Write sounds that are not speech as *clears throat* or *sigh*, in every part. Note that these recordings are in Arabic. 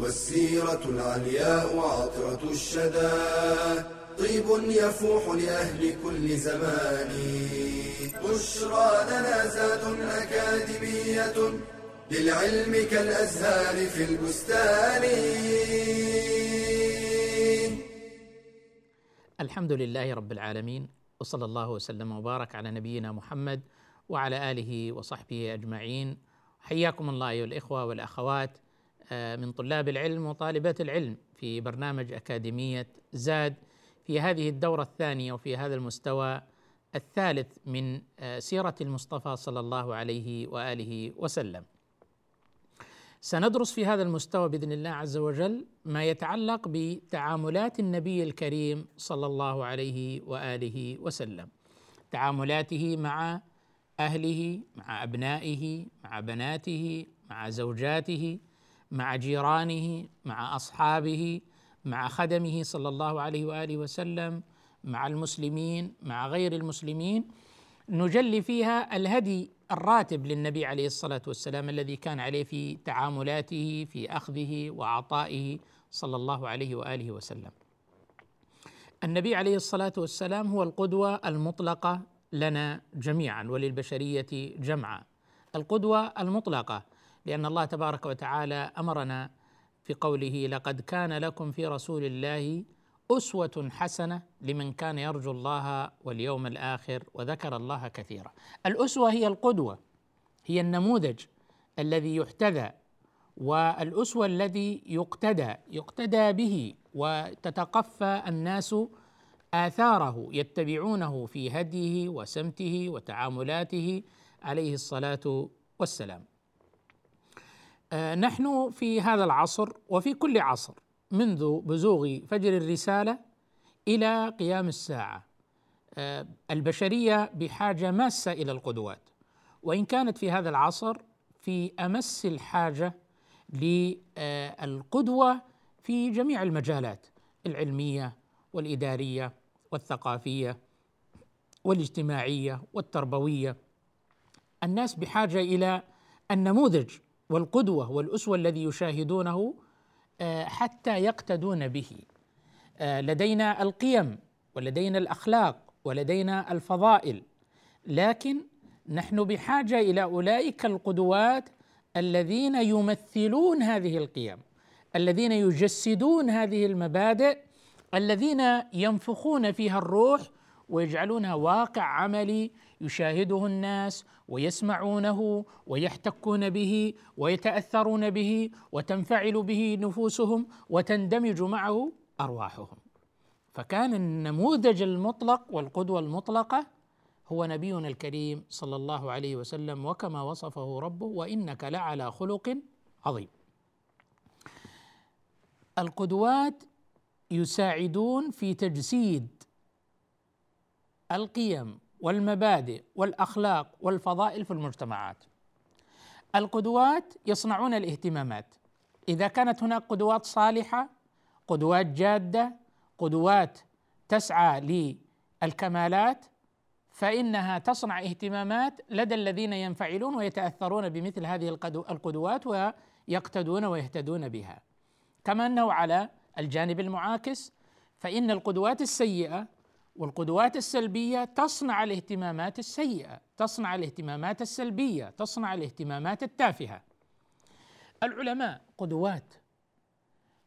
والسيرة العلياء عطرة الشدى. طيب يفوح لأهل كل زمان. بشرى لنا زاد أكاديمية للعلم كالأزهار في البستان. الحمد لله رب العالمين وصلى الله وسلم وبارك على نبينا محمد وعلى آله وصحبه أجمعين. حياكم الله أيها الإخوة والأخوات. آه، من طلاب العلم وطالبات العلم في برنامج أكاديمية زاد في هذه الدورة الثانية وفي هذا المستوى الثالث من آه، سيرة المصطفى صلى الله عليه وآله وسلم. سندرس في هذا المستوى بإذن الله عز وجل ما يتعلق بتعاملات النبي الكريم صلى الله عليه وآله وسلم. تعاملاته مع أهله، مع أبنائه، مع بناته، مع زوجاته، مع جيرانه، مع أصحابه، مع خدمه صلى الله عليه وآله وسلم، مع المسلمين، مع غير المسلمين، نجلي فيها الهدي الراتب للنبي عليه الصلاة والسلام الذي كان عليه في تعاملاته في أخذه وعطائه صلى الله عليه وآله وسلم. النبي عليه الصلاة والسلام هو القدوة المطلقة لنا جميعا وللبشرية جمعا. القدوة المطلقة لأن الله تبارك وتعالى أمرنا في قوله لقد كان لكم في رسول الله أسوة حسنة لمن كان يرجو الله واليوم الآخر وذكر الله كثيرا. الأسوة هي القدوة هي النموذج الذي يحتذى والأسوة الذي يقتدى يقتدى به وتتقفى الناس آثاره يتبعونه في هديه وسمته وتعاملاته عليه الصلاة والسلام. آه، نحن في هذا العصر وفي كل عصر منذ بزوغ فجر الرسالة إلى قيام الساعة آه، البشرية بحاجة ماسة إلى القدوات. وإن كانت في هذا العصر في أمس الحاجة للقدوة في جميع المجالات العلمية والإدارية والثقافية والاجتماعية والتربوية. الناس بحاجة إلى النموذج والقدوة والأسوة الذي يشاهدونه آه، حتى يقتدون به. آه، لدينا القيم ولدينا الأخلاق ولدينا الفضائل لكن نحن بحاجة إلى أولئك القدوات الذين يمثلون هذه القيم الذين يجسدون هذه المبادئ الذين ينفخون فيها الروح ويجعلونها واقع عملي يشاهده الناس ويسمعونه ويحتكون به ويتأثرون به وتنفعل به نفوسهم وتندمج معه أرواحهم. فكان النموذج المطلق والقدوة المطلقة هو نبينا الكريم صلى الله عليه وسلم وكما وصفه ربه وإنك لعلى خلق عظيم. القدوات يساعدون في تجسيد القيم والمبادئ والأخلاق والفضائل في المجتمعات. القدوات يصنعون الاهتمامات. إذا كانت هناك قدوات صالحة قدوات جادة قدوات تسعى للكمالات فإنها تصنع اهتمامات لدى الذين ينفعلون ويتأثرون بمثل هذه القدوات ويقتدون ويهتدون بها. كما أنه على الجانب المعاكس فإن القدوات السيئة والقدوات السلبية تصنع الاهتمامات السيئة تصنع الاهتمامات السلبية تصنع الاهتمامات التافهة. العلماء قدوات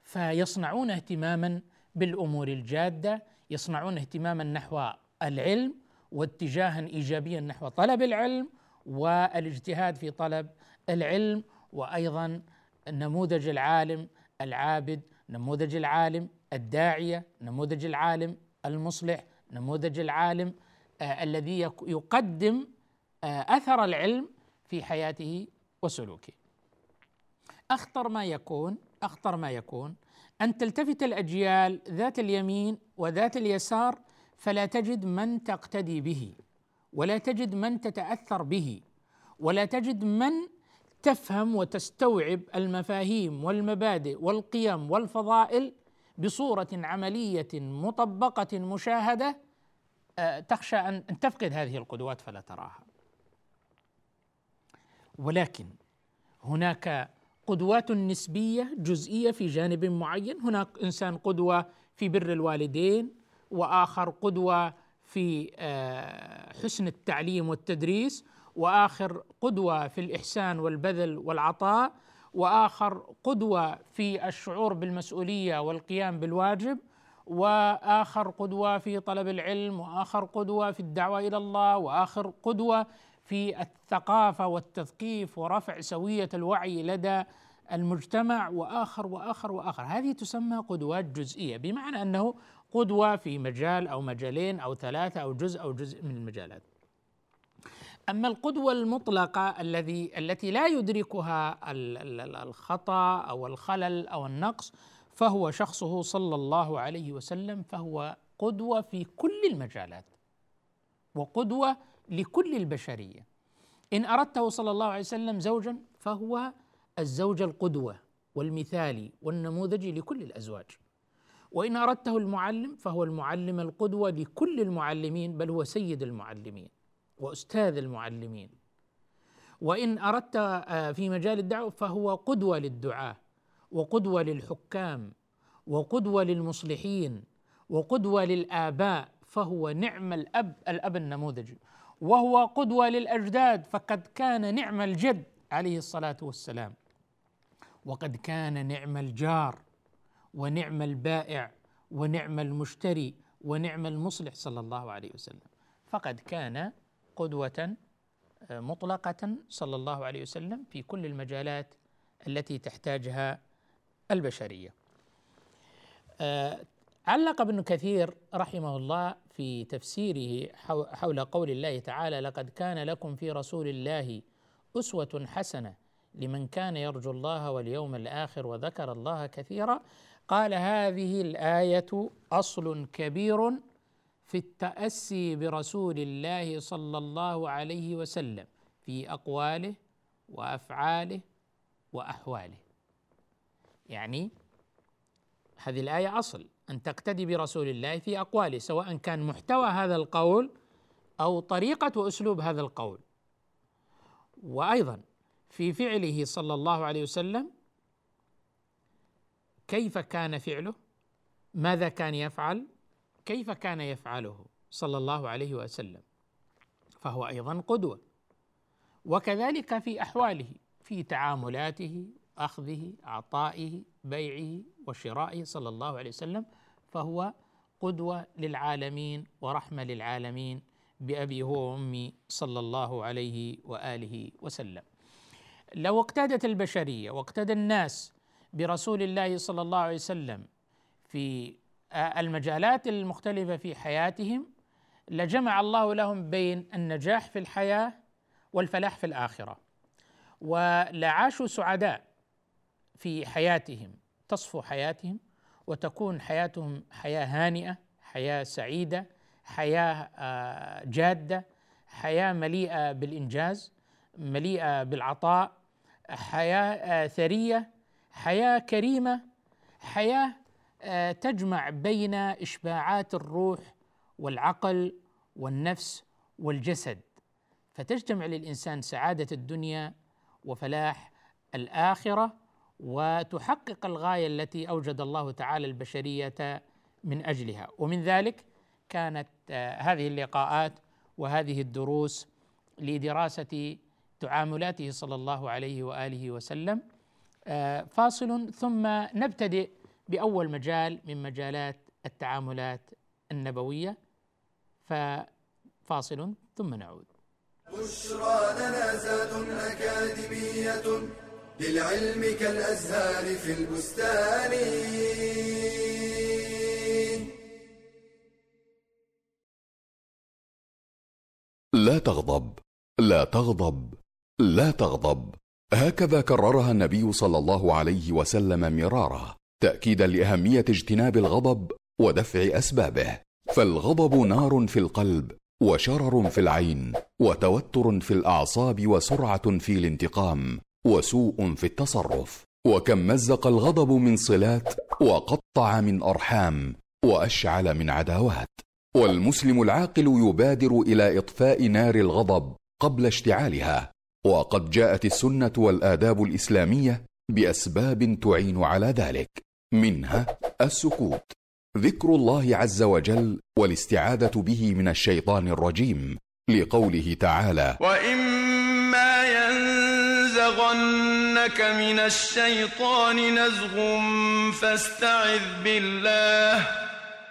فيصنعون اهتماما بالأمور الجادة يصنعون اهتماما نحو العلم واتجاها ايجابيا نحو طلب العلم والاجتهاد في طلب العلم وأيضا نموذج العالم العابد نموذج العالم الداعية نموذج العالم المصلح نموذج العالم آه الذي يقدم آه أثر العلم في حياته وسلوكه. أخطر ما يكون أخطر ما يكون أن تلتفت الأجيال ذات اليمين وذات اليسار فلا تجد من تقتدي به ولا تجد من تتأثر به ولا تجد من تفهم وتستوعب المفاهيم والمبادئ والقيم والفضائل بصورة عملية مطبقة مشاهدة آه، تخشى أن تفقد هذه القدوات فلا تراها. ولكن هناك قدوات نسبية جزئية في جانب معين. هناك إنسان قدوة في بر الوالدين وآخر قدوة في آه، حسن التعليم والتدريس وآخر قدوة في الإحسان والبذل والعطاء. وآخر قدوة في الشعور بالمسؤولية والقيام بالواجب وآخر قدوة في طلب العلم وآخر قدوة في الدعوة إلى الله وآخر قدوة في الثقافة والتثقيف ورفع سوية الوعي لدى المجتمع وآخر وآخر وآخر. هذه تسمى قدوات جزئية بمعنى أنه قدوة في مجال أو مجالين أو ثلاثة أو جزء أو جزء من المجالات. أما القدوة المطلقة الذي التي لا يدركها الخطأ أو الخلل أو النقص فهو شخصه صلى الله عليه وسلم فهو قدوة في كل المجالات وقدوة لكل البشرية. إن أردته صلى الله عليه وسلم زوجا فهو الزوج القدوة والمثالي والنموذجي لكل الأزواج. وإن أردته المعلم فهو المعلم القدوة لكل المعلمين بل هو سيد المعلمين. وأستاذ المعلمين. وإن أردت آه، في مجال الدعوة فهو قدوة للدعاة وقدوة للحكام وقدوة للمصلحين وقدوة للآباء فهو نعم الأب الأب النموذجي وهو قدوة للأجداد فقد كان نعم الجد عليه الصلاة والسلام. وقد كان نعم الجار ونعم البائع ونعم المشتري ونعم المصلح صلى الله عليه وسلم. فقد كان قدوة آه، مطلقة صلى الله عليه وسلم في كل المجالات التي تحتاجها البشرية. آه، علق ابن كثير رحمه الله في تفسيره حول قول الله تعالى: لقد كان لكم في رسول الله أسوة حسنة لمن كان يرجو الله واليوم الآخر وذكر الله كثيرا قال هذه الآية أصل كبير في التأسي برسول الله صلى الله عليه وسلم في أقواله وأفعاله وأحواله. يعني هذه الآية أصل أن تقتدي برسول الله في أقواله سواء كان محتوى هذا القول أو طريقة وأسلوب هذا القول. وأيضا في فعله صلى الله عليه وسلم كيف كان فعله؟ ماذا كان يفعل؟ كيف كان يفعله صلى الله عليه وسلم؟ فهو أيضا قدوة. وكذلك في أحواله في تعاملاته أخذه عطائه بيعه وشرائه صلى الله عليه وسلم فهو قدوة للعالمين ورحمة للعالمين بأبي هو وأمي صلى الله عليه وآله وسلم. لو اقتدت البشرية واقتدى الناس برسول الله صلى الله عليه وسلم في المجالات المختلفة في حياتهم لجمع الله لهم بين النجاح في الحياة والفلاح في الآخرة. ولعاشوا سعداء في حياتهم تصفو حياتهم وتكون حياتهم حياة هانئة حياة سعيدة حياة آه، جادة حياة مليئة بالإنجاز مليئة بالعطاء حياة آه، ثرية حياة كريمة حياة تجمع بين إشباعات الروح والعقل والنفس والجسد فتجتمع للإنسان سعادة الدنيا وفلاح الآخرة وتحقق الغاية التي أوجد الله تعالى البشرية من أجلها. ومن ذلك كانت آه، هذه اللقاءات وهذه الدروس لدراسة تعاملاته صلى الله عليه وآله وسلم آه، فاصل ثم نبتدئ بأول مجال من مجالات التعاملات النبوية. ففاصل ثم نعود. بشرى لنا زاد أكاديمية للعلم كالأزهار في البستان. لا تغضب لا تغضب لا تغضب. هكذا كررها النبي صلى الله عليه وسلم مرارا. تاكيدا لأهمية اجتناب الغضب ودفع أسبابه. فالغضب نار في القلب وشرر في العين وتوتر في الأعصاب وسرعة في الانتقام وسوء في التصرف. وكم مزق الغضب من صلات وقطع من أرحام وأشعل من عداوات. والمسلم العاقل يبادر إلى إطفاء نار الغضب قبل اشتعالها. وقد جاءت السنة والآداب الإسلامية بأسباب تعين على ذلك. منها السكوت. ذكر الله عز وجل والاستعاذة به من الشيطان الرجيم لقوله تعالى واما ينزغنك من الشيطان نزغ فاستعذ بالله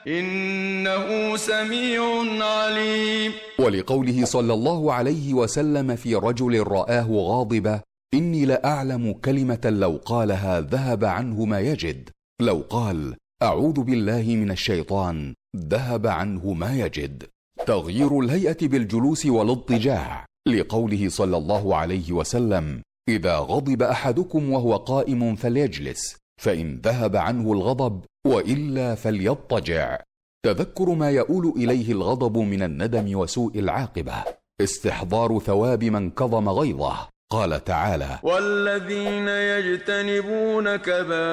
انه سميع عليم. ولقوله صلى الله عليه وسلم في رجل رآه غاضبا إني لأعلم كلمة لو قالها ذهب عنه ما يجد. لو قال أعوذ بالله من الشيطان ذهب عنه ما يجد. تغيير الهيئة بالجلوس والاضطجاع لقوله صلى الله عليه وسلم إذا غضب أحدكم وهو قائم فليجلس فإن ذهب عنه الغضب وإلا فليضطجع. تذكر ما يؤول إليه الغضب من الندم وسوء العاقبة استحضار ثواب من كظم غيظه. قال تعالى والذين يجتنبون كبائر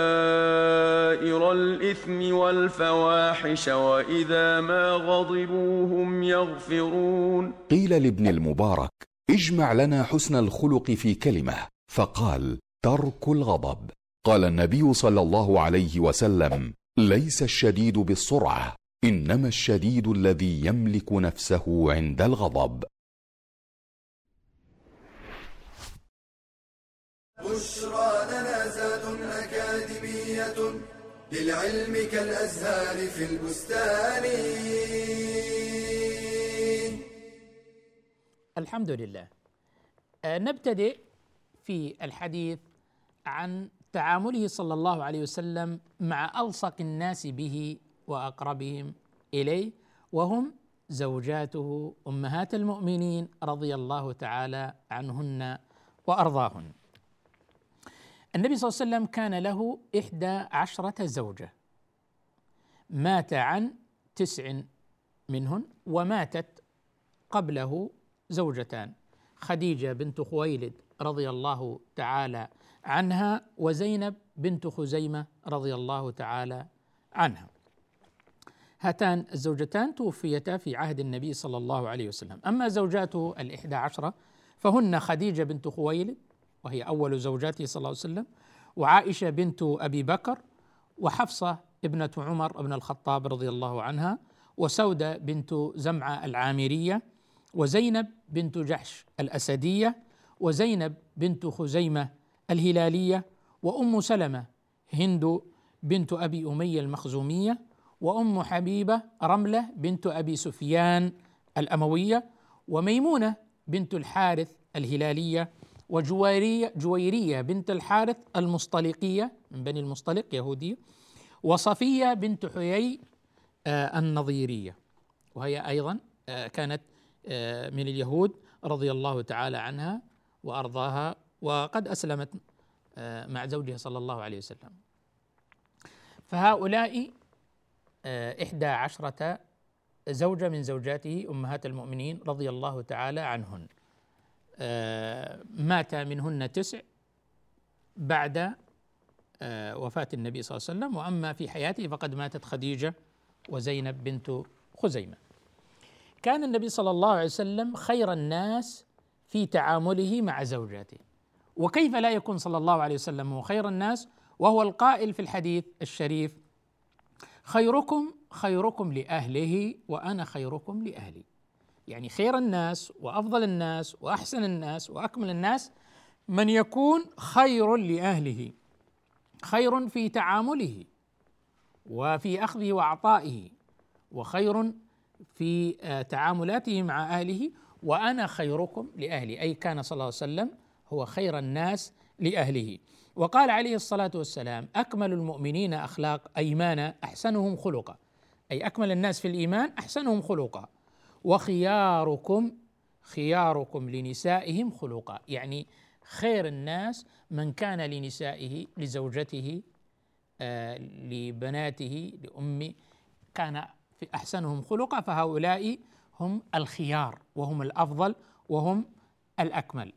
الإثم والفواحش وإذا ما غضبوا هم يغفرون. قيل لابن المبارك اجمع لنا حسن الخلق في كلمة فقال ترك الغضب. قال النبي صلى الله عليه وسلم ليس الشديد بالسرعة إنما الشديد الذي يملك نفسه عند الغضب. بشرى لنا زاد أكاديمية للعلم كالأزهار في البستان الحمد لله آه، نبتدئ في الحديث عن تعامله صلى الله عليه وسلم مع ألصق الناس به وأقربهم إليه وهم زوجاته أمهات المؤمنين رضي الله تعالى عنهن وأرضاهن. النبي صلى الله عليه وسلم كان له إحدى عشرة زوجة مات عن تسع منهن وماتت قبله زوجتان خديجة بنت خويلد رضي الله تعالى عنها وزينب بنت خزيمة رضي الله تعالى عنها. هاتان الزوجتان توفيتا في عهد النبي صلى الله عليه وسلم، أما زوجاته الإحدى عشرة فهن خديجة بنت خويلد وهي أول زوجاته صلى الله عليه وسلم، وعائشة بنت أبي بكر، وحفصة ابنة عمر بن الخطاب رضي الله عنها، وسودة بنت زمعة العامرية، وزينب بنت جحش الأسدية، وزينب بنت خزيمة الهلالية وأم سلمة هند بنت أبي أمية المخزومية وأم حبيبة رملة بنت أبي سفيان الأموية وميمونة بنت الحارث الهلالية وجويريه جويرية بنت الحارث المصطلقيه من بني المصطلق يهودية وصفية بنت حيي آه النظيرية. وهي أيضا آه كانت آه من اليهود رضي الله تعالى عنها وأرضاها وقد أسلمت آه، مع زوجها صلى الله عليه وسلم. فهؤلاء إحدى عشرة زوجة من زوجاته أمهات المؤمنين رضي الله تعالى عنهن. مات منهن تسع بعد وفاة النبي صلى الله عليه وسلم. وأما في حياته فقد ماتت خديجة وزينب بنت خزيمة. كان النبي صلى الله عليه وسلم خير الناس في تعامله مع زوجاته. وكيف لا يكون صلى الله عليه وسلم هو خير الناس؟ وهو القائل في الحديث الشريف خيركم خيركم لأهله وأنا خيركم لأهلي. يعني خير الناس وأفضل الناس وأحسن الناس وأكمل الناس من يكون خير لأهله خير في تعامله وفي أخذه وأعطائه وخير في آه، تعاملاته مع أهله وأنا خيركم لأهلي أي كان صلى الله عليه وسلم هو خير الناس لأهله. وقال عليه الصلاة والسلام أكمل المؤمنين أخلاق أيمانا أحسنهم خلقا. أي أكمل الناس في الإيمان أحسنهم خلقا. وخياركم خياركم لنسائهم خلقا. يعني خير الناس من كان لنسائه لزوجته آه، لبناته لأم كان في أحسنهم خلقا فهؤلاء هم الخيار وهم الأفضل وهم الأكمل.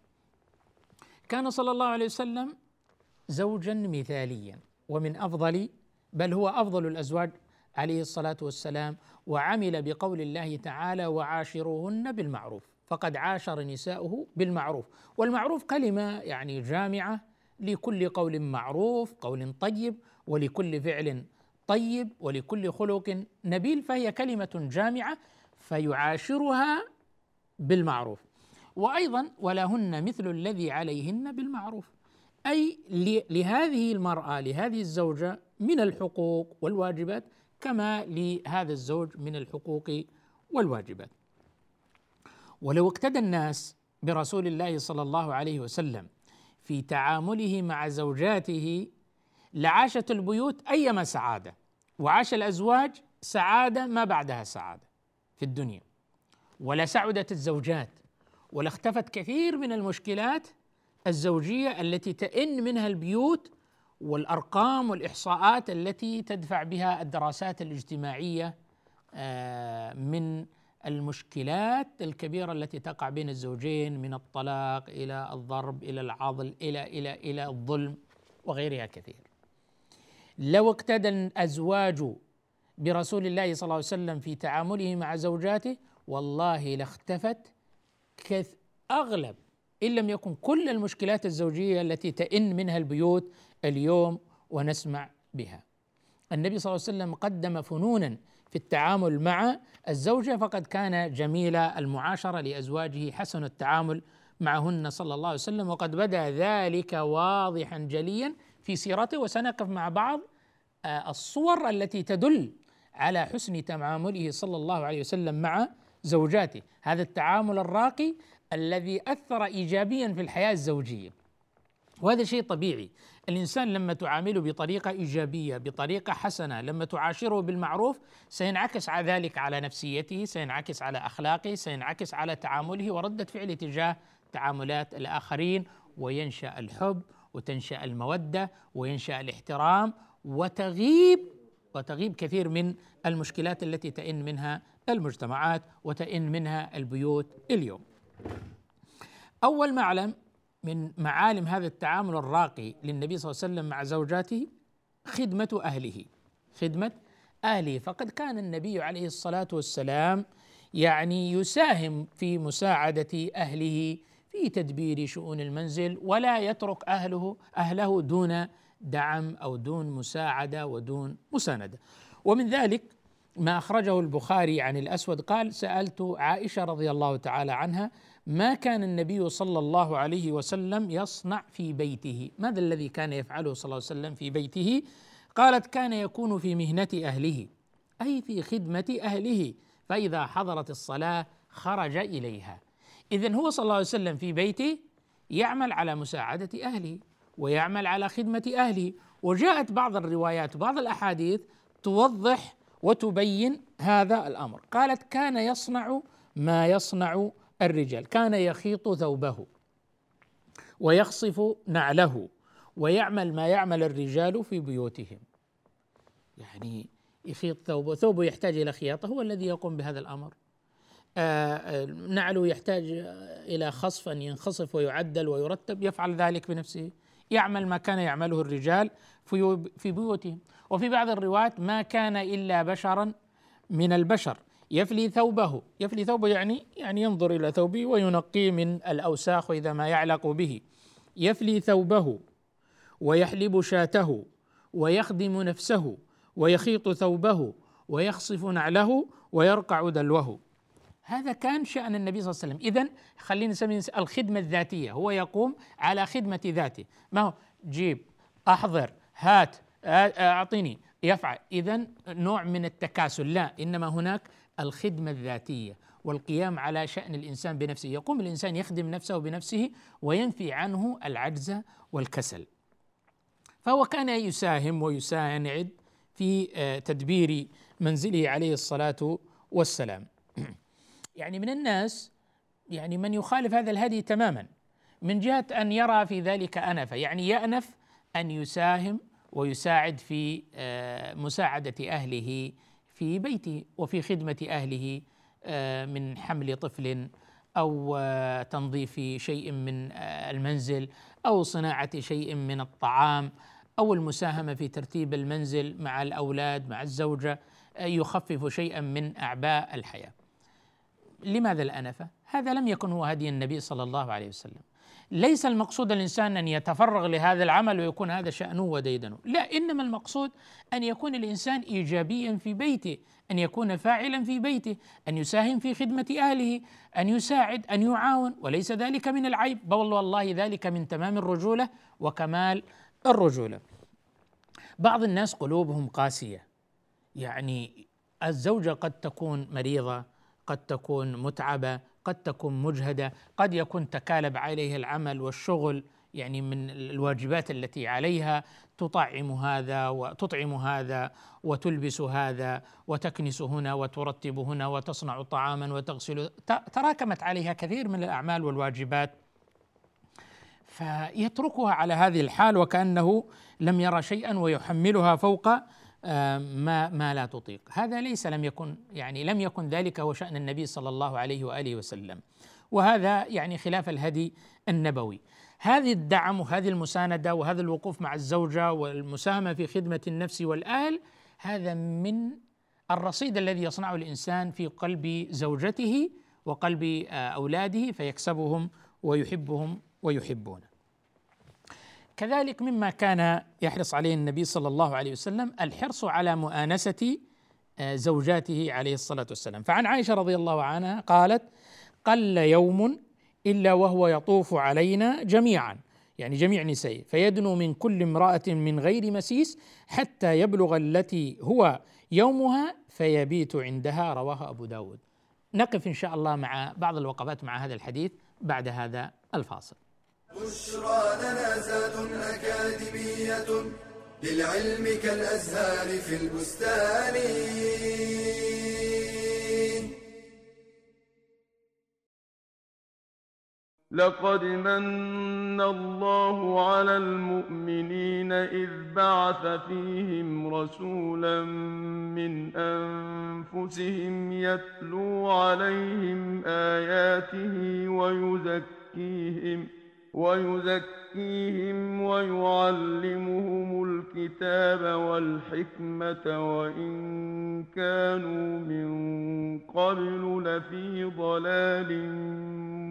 كان صلى الله عليه وسلم زوجا مثاليا ومن أفضل بل هو أفضل الأزواج عليه الصلاة والسلام وعمل بقول الله تعالى وعاشروهن بالمعروف. فقد عاشر نساؤه بالمعروف. والمعروف كلمة يعني جامعة لكل قول معروف قول طيب ولكل فعل طيب ولكل خلق نبيل فهي كلمة جامعة فيعاشرها بالمعروف. وأيضا ولهن مثل الذي عليهن بالمعروف. أي لهذه المرأة لهذه الزوجة من الحقوق والواجبات كما لهذا الزوج من الحقوق والواجبات. ولو اقتدى الناس برسول الله صلى الله عليه وسلم في تعامله مع زوجاته لعاشت البيوت أيما سعادة وعاش الأزواج سعادة ما بعدها سعادة في الدنيا. ولا سعدت الزوجات ولا اختفت كثير من المشكلات الزوجية التي تئن منها البيوت والأرقام والإحصاءات التي تدفع بها الدراسات الاجتماعية آه، من المشكلات الكبيرة التي تقع بين الزوجين من الطلاق إلى الضرب إلى العضل إلى إلى إلى الظلم وغيرها كثير. لو اقتدى الأزواج برسول الله صلى الله عليه وسلم في تعامله مع زوجاته والله لاختفت كث أغلب إن لم يكن كل المشكلات الزوجية التي تئن منها البيوت اليوم ونسمع بها. النبي صلى الله عليه وسلم قدم فنونا في التعامل مع الزوجة فقد كان جميل المعاشرة لأزواجه حسن التعامل معهن صلى الله عليه وسلم وقد بدا ذلك واضحا جليا في سيرته. وسنقف مع بعض آه، الصور التي تدل على حسن تعامله صلى الله عليه وسلم مع زوجاته. هذا التعامل الراقي الذي أثر إيجابيا في الحياة الزوجية. وهذا شيء طبيعي. الإنسان لما تعامله بطريقة إيجابية بطريقة حسنة لما تعاشره بالمعروف سينعكس على ذلك على نفسيته سينعكس على أخلاقه سينعكس على تعامله وردة فعله تجاه تعاملات الآخرين وينشأ الحب وتنشأ المودة وينشأ الاحترام وتغيب وتغيب كثير من المشكلات التي تئن منها المجتمعات وتئن منها البيوت اليوم. أول معلم من معالم هذا التعامل الراقي للنبي صلى الله عليه وسلم مع زوجاته خدمة أهله. خدمة أهله. فقد كان النبي عليه الصلاة والسلام يعني يساهم في مساعدة أهله في تدبير شؤون المنزل ولا يترك أهله أهله دون دعم أو دون مساعدة ودون مساندة. ومن ذلك ما أخرجه البخاري عن الأسود. قال سألت عائشة رضي الله تعالى عنها ما كان النبي صلى الله عليه وسلم يصنع في بيته؟ ماذا الذي كان يفعله صلى الله عليه وسلم في بيته؟ قالت كان يكون في مهنة أهله أي في خدمة أهله فإذا حضرت الصلاة خرج إليها. إذا هو صلى الله عليه وسلم في بيته يعمل على مساعدة أهله ويعمل على خدمة أهله. وجاءت بعض الروايات وبعض الأحاديث توضح وتبين هذا الأمر. قالت كان يصنع ما يصنع الرجال. كان يخيط ثوبه ويخصف نعله ويعمل ما يعمل الرجال في بيوتهم. يعني يخيط ثوبه ثوبه يحتاج إلى خياطة هو الذي يقوم بهذا الأمر. آه, آه، نعله يحتاج إلى خصف أن ينخصف ويعدل ويرتب يفعل ذلك بنفسه يعمل ما كان يعمله الرجال في في بيوتهم. وفي بعض الروايات ما كان إلا بشرا من البشر. يفلي ثوبه. يفلي ثوبه يعني يعني ينظر إلى ثوبه وينقيه من الأوساخ وإذا ما يعلق به. يفلي ثوبه ويحلب شاته ويخدم نفسه ويخيط ثوبه ويخصف نعله ويرقع دلوه. هذا كان شأن النبي صلى الله عليه وسلم. إذا خلينا نسمي الخدمة الذاتية. هو يقوم على خدمة ذاته. ما هو؟ جيب أحضر هات أعطيني يفعل. إذا نوع من التكاسل. لا إنما هناك الخدمة الذاتية والقيام على شأن الإنسان بنفسه. يقوم الإنسان يخدم نفسه بنفسه وينفي عنه العجز والكسل. فهو كان يساهم ويساند في آه، تدبير منزله عليه الصلاة والسلام. *clears throat* يعني من الناس يعني من يخالف هذا الهدي تماما من جهة أن يرى في ذلك أنفة. يعني يأنف أن يساهم ويساعد في مساعدة أهله في بيته وفي خدمة أهله من حمل طفل أو تنظيف شيء من المنزل أو صناعة شيء من الطعام أو المساهمة في ترتيب المنزل مع الأولاد مع الزوجة يخفف شيئا من أعباء الحياة. لماذا الأنفة؟ هذا لم يكن هو هدي النبي صلى الله عليه وسلم. ليس المقصود الإنسان أن يتفرغ لهذا العمل ويكون هذا شأنه وديدنه، لا إنما المقصود أن يكون الإنسان ايجابيا في بيته، أن يكون فاعلا في بيته، أن يساهم في خدمة أهله، أن يساعد، أن يعاون، وليس ذلك من العيب، بل والله ذلك من تمام الرجولة وكمال الرجولة. بعض الناس قلوبهم قاسية يعني الزوجة قد تكون مريضة قد تكون متعبة قد تكون مجهدة قد يكون تكالب عليه العمل والشغل يعني من الواجبات التي عليها تطعم هذا وتطعم هذا وتلبس هذا وتكنس هنا وترتب هنا وتصنع طعاما وتغسل. تراكمت عليها كثير من الأعمال والواجبات. فيتركها على هذه الحال وكأنه لم يرى شيئا ويحملها فوق ما ما لا تطيق. هذا ليس لم يكن يعني لم يكن ذلك هو شأن النبي صلى الله عليه وآله وسلم. وهذا يعني خلاف الهدي النبوي. هذه الدعم وهذه المساندة وهذا الوقوف مع الزوجة والمساهمة في خدمة النفس والأهل هذا من الرصيد الذي يصنعه الإنسان في قلب زوجته وقلب آه، أولاده فيكسبهم ويحبهم ويحبونه. كذلك مما كان يحرص عليه النبي صلى الله عليه وسلم الحرص على مؤانسة آه، زوجاته عليه الصلاة والسلام. فعن عائشة رضي الله عنها قالت قل يوم إلا وهو يطوف علينا جميعا. يعني جميع نسائه. فيدنو من كل امرأة من غير مسيس حتى يبلغ التي هو يومها فيبيت عندها رواه أبو داود. نقف إن شاء الله مع بعض الوقفات مع هذا الحديث بعد هذا الفاصل. بشرى لنا زاد أكاديمية للعلم كالأزهار في البستان. لقد من الله على المؤمنين إذ بعث فيهم رسولا من أنفسهم يتلو عليهم آياته ويزكيهم ۖ ويزكيهم ويعلمهم الكتاب والحكمة وإن كانوا من قبل لفي ضلال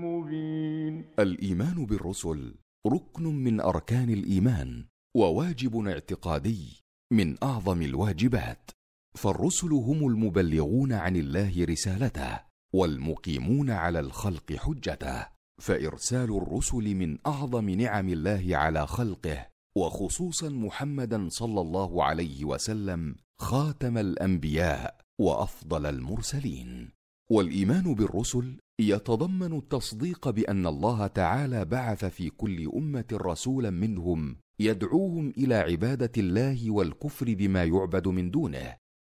مبين. الإيمان بالرسل ركن من أركان الإيمان وواجب اعتقادي من أعظم الواجبات، فالرسل هم المبلغون عن الله رسالته والمقيمون على الخلق حجته فإرسال الرسل من أعظم نعم الله على خلقه وخصوصا محمدا صلى الله عليه وسلم خاتم الأنبياء وأفضل المرسلين. والإيمان بالرسل يتضمن التصديق بأن الله تعالى بعث في كل أمة رسولا منهم يدعوهم إلى عبادة الله والكفر بما يعبد من دونه.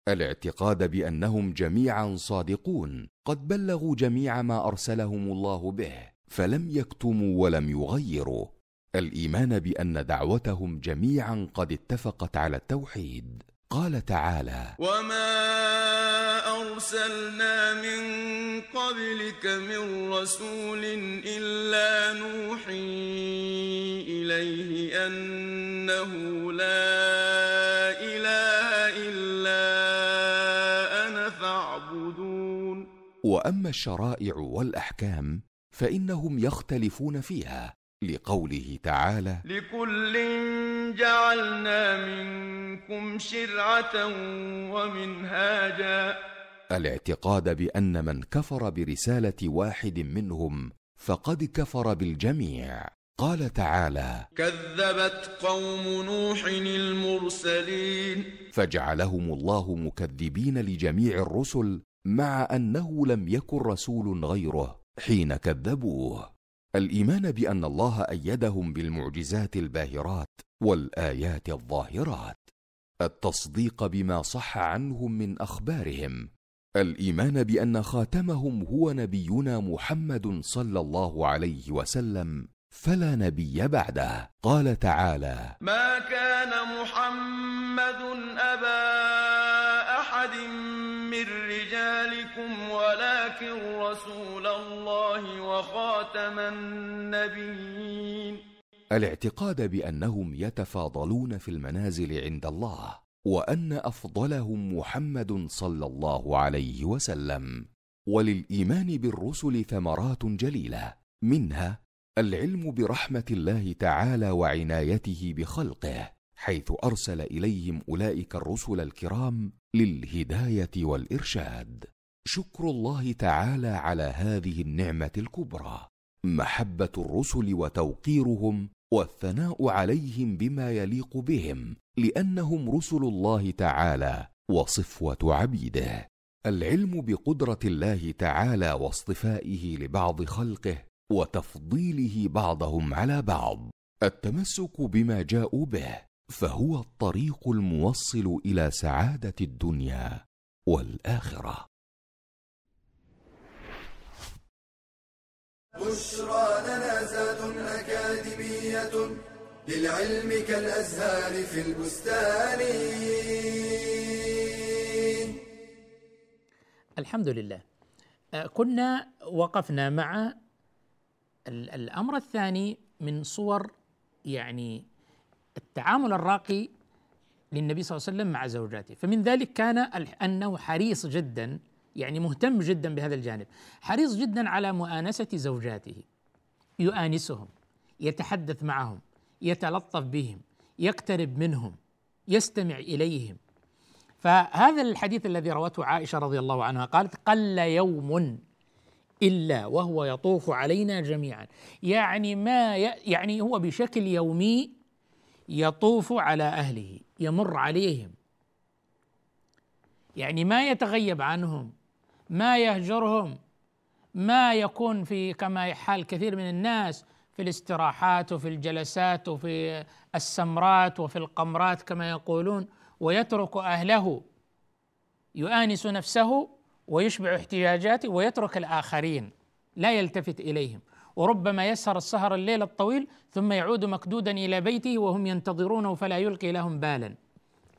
الاعتقاد بأنهم جميعا صادقون قد بلغوا جميع ما أرسلهم الله به. فلم يكتموا ولم يغيروا. الإيمان بأن دعوتهم جميعا قد اتفقت على التوحيد. قال تعالى وما ارسلنا من قبلك من رسول الا نوحي اليه انه لا اله الا أنا فاعبدون. واما الشرائع والاحكام فإنهم يختلفون فيها لقوله تعالى لكل جعلنا منكم شرعة ومنهاجا. الاعتقاد بأن من كفر برسالة واحد منهم فقد كفر بالجميع. قال تعالى كذبت قوم نوح المرسلين. فجعلهم الله مكذبين لجميع الرسل مع أنه لم يكن رسول غيره. حين كذبوه. الإيمان بأن الله أيدهم بالمعجزات الباهرات والآيات الظاهرات. التصديق بما صح عنهم من أخبارهم. الإيمان بأن خاتمهم هو نبينا محمد صلى الله عليه وسلم فلا نبي بعده. قال تعالى ما كان محمد أبا أحد من رجالكم ولكن رسول الله وخاتم النبيين. الاعتقاد بأنهم يتفاضلون في المنازل عند الله وأن أفضلهم محمد صلى الله عليه وسلم. وللإيمان بالرسل ثمرات جليلة منها العلم برحمة الله تعالى وعنايته بخلقه حيث أرسل إليهم أولئك الرسل الكرام للهداية والإرشاد. شكر الله تعالى على هذه النعمة الكبرى. محبة الرسل وتوقيرهم والثناء عليهم بما يليق بهم لأنهم رسل الله تعالى وصفوة عبيده. العلم بقدرة الله تعالى واصطفائه لبعض خلقه وتفضيله بعضهم على بعض. التمسك بما جاءوا به فهو الطريق الموصل إلى سعادة الدنيا والآخرة. بشرى لنا زاد أكاديمية للعلم كالأزهار في البستان. الحمد لله. كنا وقفنا مع ال- الأمر الثاني من صور يعني التعامل الراقي للنبي صلى الله عليه وسلم مع زوجاته. فمن ذلك كان أنه حريص جدا يعني مهتم جدا بهذا الجانب. حريص جدا على مؤانسة زوجاته. يؤانسهم يتحدث معهم يتلطف بهم يقترب منهم يستمع إليهم. فهذا الحديث الذي روته عائشة رضي الله عنها قالت قل يوم إلا وهو يطوف علينا جميعا. يعني ما. يعني هو بشكل يومي يطوف على أهله يمر عليهم. يعني ما يتغيب عنهم ما يهجرهم ما يكون في كما حال كثير من الناس في الاستراحات وفي الجلسات وفي السمرات وفي القمرات كما يقولون ويترك أهله يؤانس نفسه ويشبع احتياجاته ويترك الآخرين لا يلتفت إليهم. وربما يسهر السهر الليل الطويل ثم يعود مكدودا إلى بيته وهم ينتظرونه فلا يلقي لهم بالا.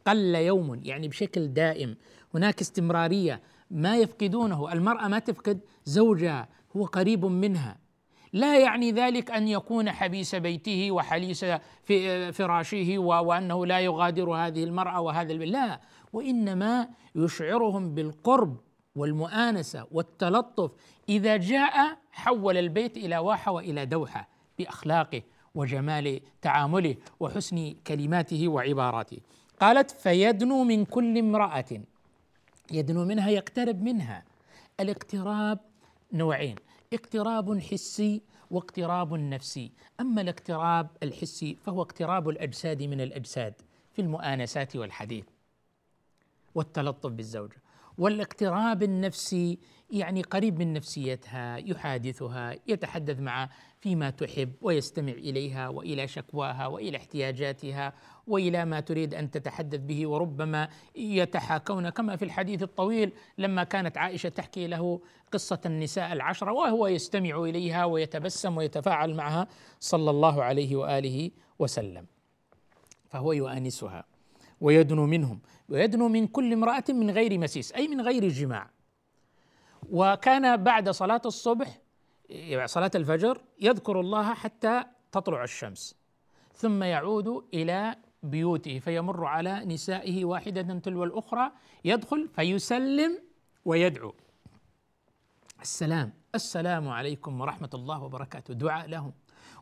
قل يوم يعني بشكل دائم. هناك استمرارية. ما يفقدونه؟ المرأة ما تفقد زوجها هو قريب منها. لا يعني ذلك أن يكون حبيس بيته وحليس في فراشه وأنه لا يغادر هذه المرأة وهذا البيت لا. وإنما يشعرهم بالقرب والمؤانسة والتلطف إذا جاء حول البيت إلى واحة وإلى دوحة بأخلاقه وجمال تعامله وحسن كلماته وعباراته. قالت فيدنو من كل امرأة. يدنو منها يقترب منها. الاقتراب نوعين اقتراب حسي واقتراب نفسي. أما الاقتراب الحسي فهو اقتراب الأجساد من الأجساد في المؤانسات والحديث والتلطف بالزوجه والاقتراب النفسي يعني قريب من نفسيتها يحادثها يتحدث معها فيما تحب ويستمع إليها وإلى شكواها وإلى احتياجاتها وإلى ما تريد أن تتحدث به وربما يتحاكون. كما في الحديث الطويل لما كانت عائشة تحكي له قصة النساء العشرة وهو يستمع إليها ويتبسم ويتفاعل معها صلى الله عليه وآله وسلم فهو يؤانسها ويدنو منهم. ويدنو من كل امرأة من غير مسيس أي من غير جماع. وكان بعد صلاة الصبح يعني صلاة الفجر يذكر الله حتى تطلع الشمس. ثم يعود إلى بيوته فيمر على نسائه واحدة تلو الأخرى يدخل فيسلم ويدعو. السلام. السلام عليكم ورحمة الله وبركاته. دعاء لهم.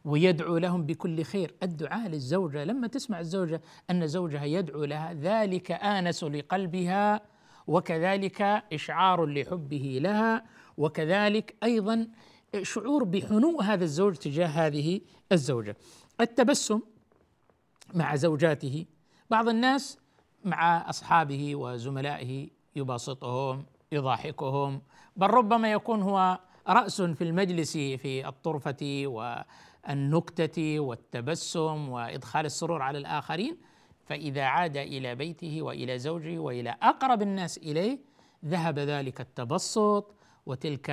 ويدعو لهم بكل خير. الدعاء للزوجة لما تسمع الزوجة أن زوجها يدعو لها ذلك آنس لقلبها وكذلك إشعار لحبه لها وكذلك أيضا شعور بحنو هذا الزوج تجاه هذه الزوجة. التبسم مع زوجاته بعض الناس مع أصحابه وزملائه يباسطهم يضاحكهم بل ربما يكون هو رأس في المجلس في الطرفة والنكته والتبسم وإدخال السرور على الآخرين فإذا عاد إلى بيته وإلى زوجه وإلى أقرب الناس إليه ذهب ذلك التبسط وتلك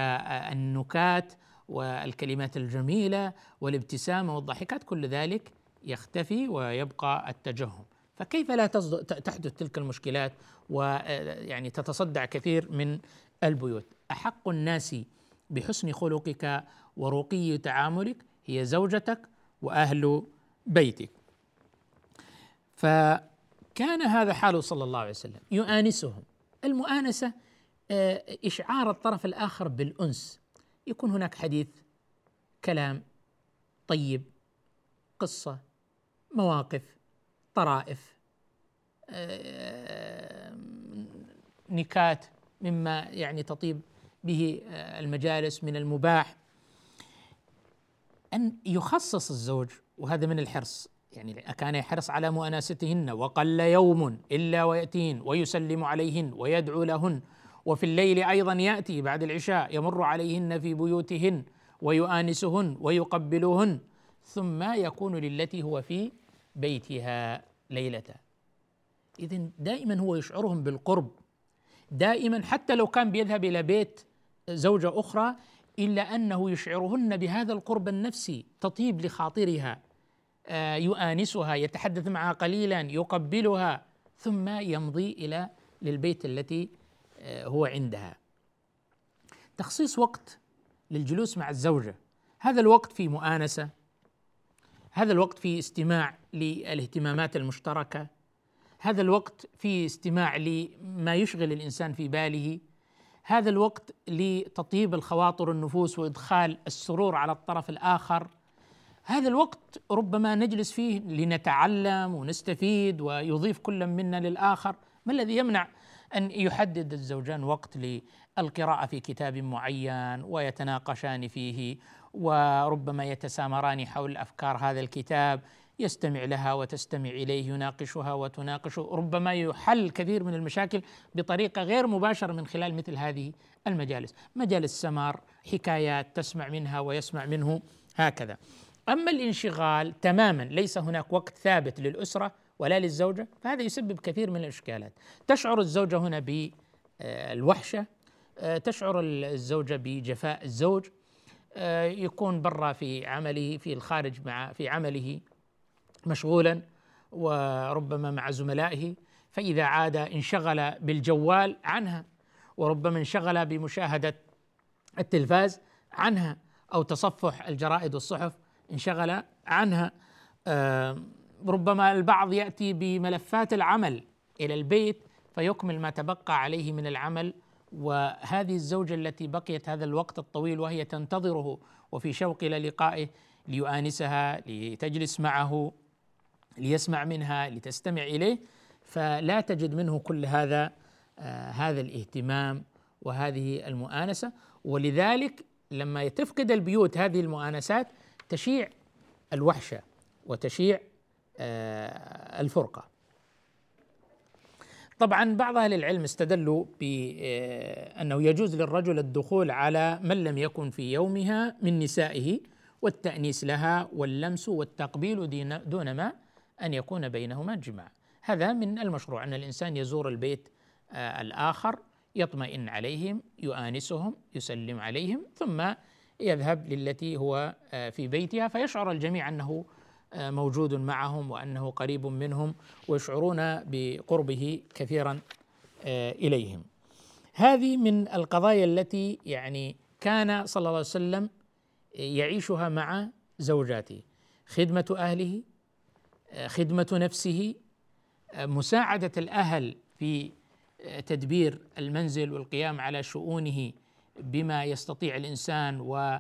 النكات والكلمات الجميلة والابتسامة والضحكات كل ذلك يختفي ويبقى التجهم. فكيف لا تحدث تلك المشكلات ويعني تتصدع كثير من البيوت؟ أحق الناس بحسن خلقك ورقي تعاملك هي زوجتك وأهل بيتك. فكان هذا حاله صلى الله عليه وسلم. يؤانسهم. المؤانسة آه، إشعار الطرف الآخر بالأنس. يكون هناك حديث كلام طيب قصة مواقف طرائف آه، نكات مما يعني تطيب به آه، المجالس من المباح. أن يخصص الزوج وهذا من الحرص. يعني كان يحرص على مؤانستهن وقل يوم إلا ويأتين ويسلم عليهن ويدعو لهن. وفي الليل أيضا يأتي بعد العشاء يمر عليهن في بيوتهن ويؤانسهن ويقبلهن ثم يكون للتي هو في بيتها ليلة. إذا دائما هو يشعرهم بالقرب. دائما حتى لو كان بيذهب إلى بيت زوجة أخرى إلا أنه يشعرهن بهذا القرب النفسي تطيب لخاطرها آه، يؤانسها يتحدث معها قليلا يقبلها ثم يمضي إلى للبيت التي آه، هو عندها. تخصيص وقت للجلوس مع الزوجة. هذا الوقت في مؤانسة هذا الوقت في استماع للاهتمامات المشتركة هذا الوقت في استماع لما يشغل الإنسان في باله هذا الوقت لتطيب الخواطر النفوس وإدخال السرور على الطرف الآخر. هذا الوقت ربما نجلس فيه لنتعلم ونستفيد ويضيف كل منا للآخر. ما الذي يمنع أن يحدد الزوجان وقت للقراءة في كتاب معين ويتناقشان فيه؟ وربما يتسامران حول أفكار هذا الكتاب. يستمع لها وتستمع إليه يناقشها وتناقشه ربما يحل كثير من المشاكل بطريقة غير مباشرة من خلال مثل هذه المجالس. مجالس سمار حكايات تسمع منها ويسمع منه هكذا. أما الانشغال تماما ليس هناك وقت ثابت للأسرة ولا للزوجة فهذا يسبب كثير من الإشكالات. تشعر الزوجة هنا بالوحشه تشعر الزوجة بجفاء الزوج آه، يكون برا في عمله في الخارج مع في عمله. مشغولا وربما مع زملائه فإذا عاد انشغل بالجوال عنها وربما انشغل بمشاهدة التلفاز عنها أو تصفح الجرائد والصحف انشغل عنها. ربما البعض يأتي بملفات العمل إلى البيت فيكمل ما تبقى عليه من العمل وهذه الزوجة التي بقيت هذا الوقت الطويل وهي تنتظره وفي شوق إلى لقائه ليؤانسها لتجلس معه. ليسمع منها لتستمع إليه. فلا تجد منه كل هذا آه هذا الاهتمام وهذه المؤانسة. ولذلك لما تفقد البيوت هذه المؤانسات تشيع الوحشة وتشيع آه الفرقة. طبعا بعض أهل العلم استدلوا بانه يجوز للرجل الدخول على من لم يكن في يومها من نسائه والتأنيس لها واللمس والتقبيل دون ما أن يكون بينهما جماع هذا من المشروع أن الإنسان يزور البيت آه، الآخر يطمئن عليهم يؤانسهم يسلم عليهم ثم يذهب للتي هو آه، في بيتها فيشعر الجميع أنه آه، موجود معهم وأنه قريب منهم ويشعرون بقربه كثيرا إليهم. هذه من القضايا التي يعني كان صلى الله عليه وسلم يعيشها مع زوجاته خدمة أهله آه، خدمة نفسه مساعدة الأهل في تدبير المنزل والقيام على شؤونه بما يستطيع الإنسان و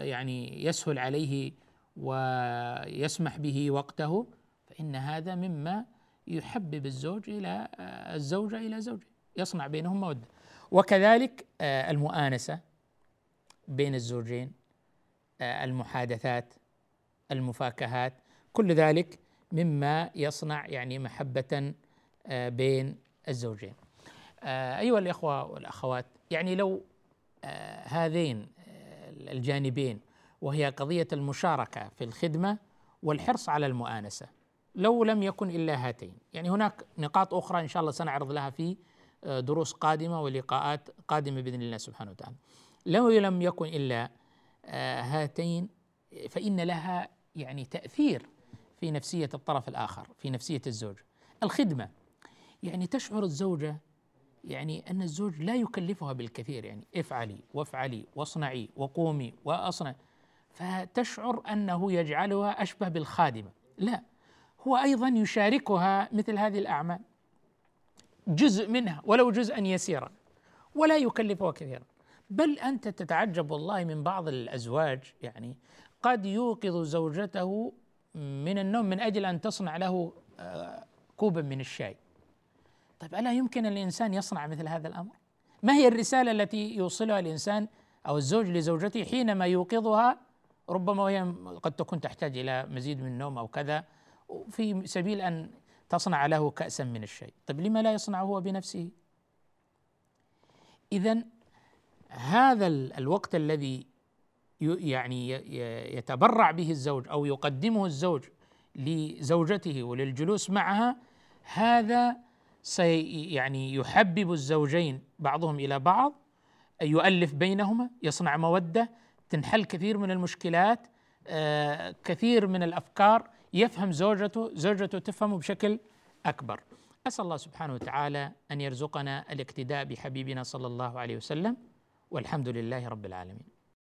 يعني يسهل عليه ويسمح به وقته فإن هذا مما يحبب الزوج إلى آه، الزوجة إلى زوجه يصنع بينهم مودة. وكذلك آه، المؤانسة بين الزوجين آه، المحادثات المفاكهات كل ذلك مما يصنع يعني محبة بين الزوجين. أيها الإخوة والأخوات يعني لو هذين الجانبين وهي قضية المشاركة في الخدمة والحرص على المؤانسة لو لم يكن إلا هاتين يعني هناك نقاط أخرى إن شاء الله سنعرض لها في آه، دروس قادمة ولقاءات قادمة بإذن الله سبحانه وتعالى. لو لم يكن آه، هاتين فإن لها يعني تأثير في نفسية الطرف الآخر في نفسية الزوج. الخدمة يعني تشعر الزوجة يعني أن الزوج لا يكلفها بالكثير يعني افعلي وافعلي واصنعي وقومي وأصنع. فتشعر أنه يجعلها أشبه بالخادمة. لا هو أيضا يشاركها مثل هذه الأعمال جزء منها ولو جزءا يسيرا ولا يكلفها كثيرا. بل أنت تتعجب والله من بعض الأزواج يعني قد يوقظ زوجته من النوم من أجل أن تصنع له آه، كوبا من الشاي. طيب ألا يمكن الإنسان يصنع مثل هذا الأمر؟ ما هي الرسالة التي يوصلها الإنسان أو الزوج لزوجته حينما يوقظها؟ ربما وهي قد تكون تحتاج إلى مزيد من النوم أو كذا في سبيل أن تصنع له كاسا من الشاي. طيب لما لا يصنعه هو بنفسه؟ اذا هذا الوقت الذي يعني يتبرع به الزوج أو يقدمه الزوج لزوجته وللجلوس معها هذا سي يعني يحبب الزوجين بعضهم إلى بعض يؤلف بينهما يصنع مودة تنحل كثير من المشكلات آه كثير من الأفكار يفهم زوجته زوجته تفهمه بشكل أكبر. أسأل الله سبحانه وتعالى أن يرزقنا الاقتداء بحبيبنا صلى الله عليه وسلم والحمد لله رب العالمين.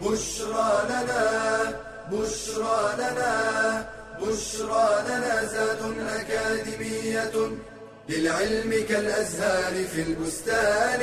بشرى لنا بشرى لنا بشرى لنا زاد أكاديمية للعلم كالأزهار في البستان.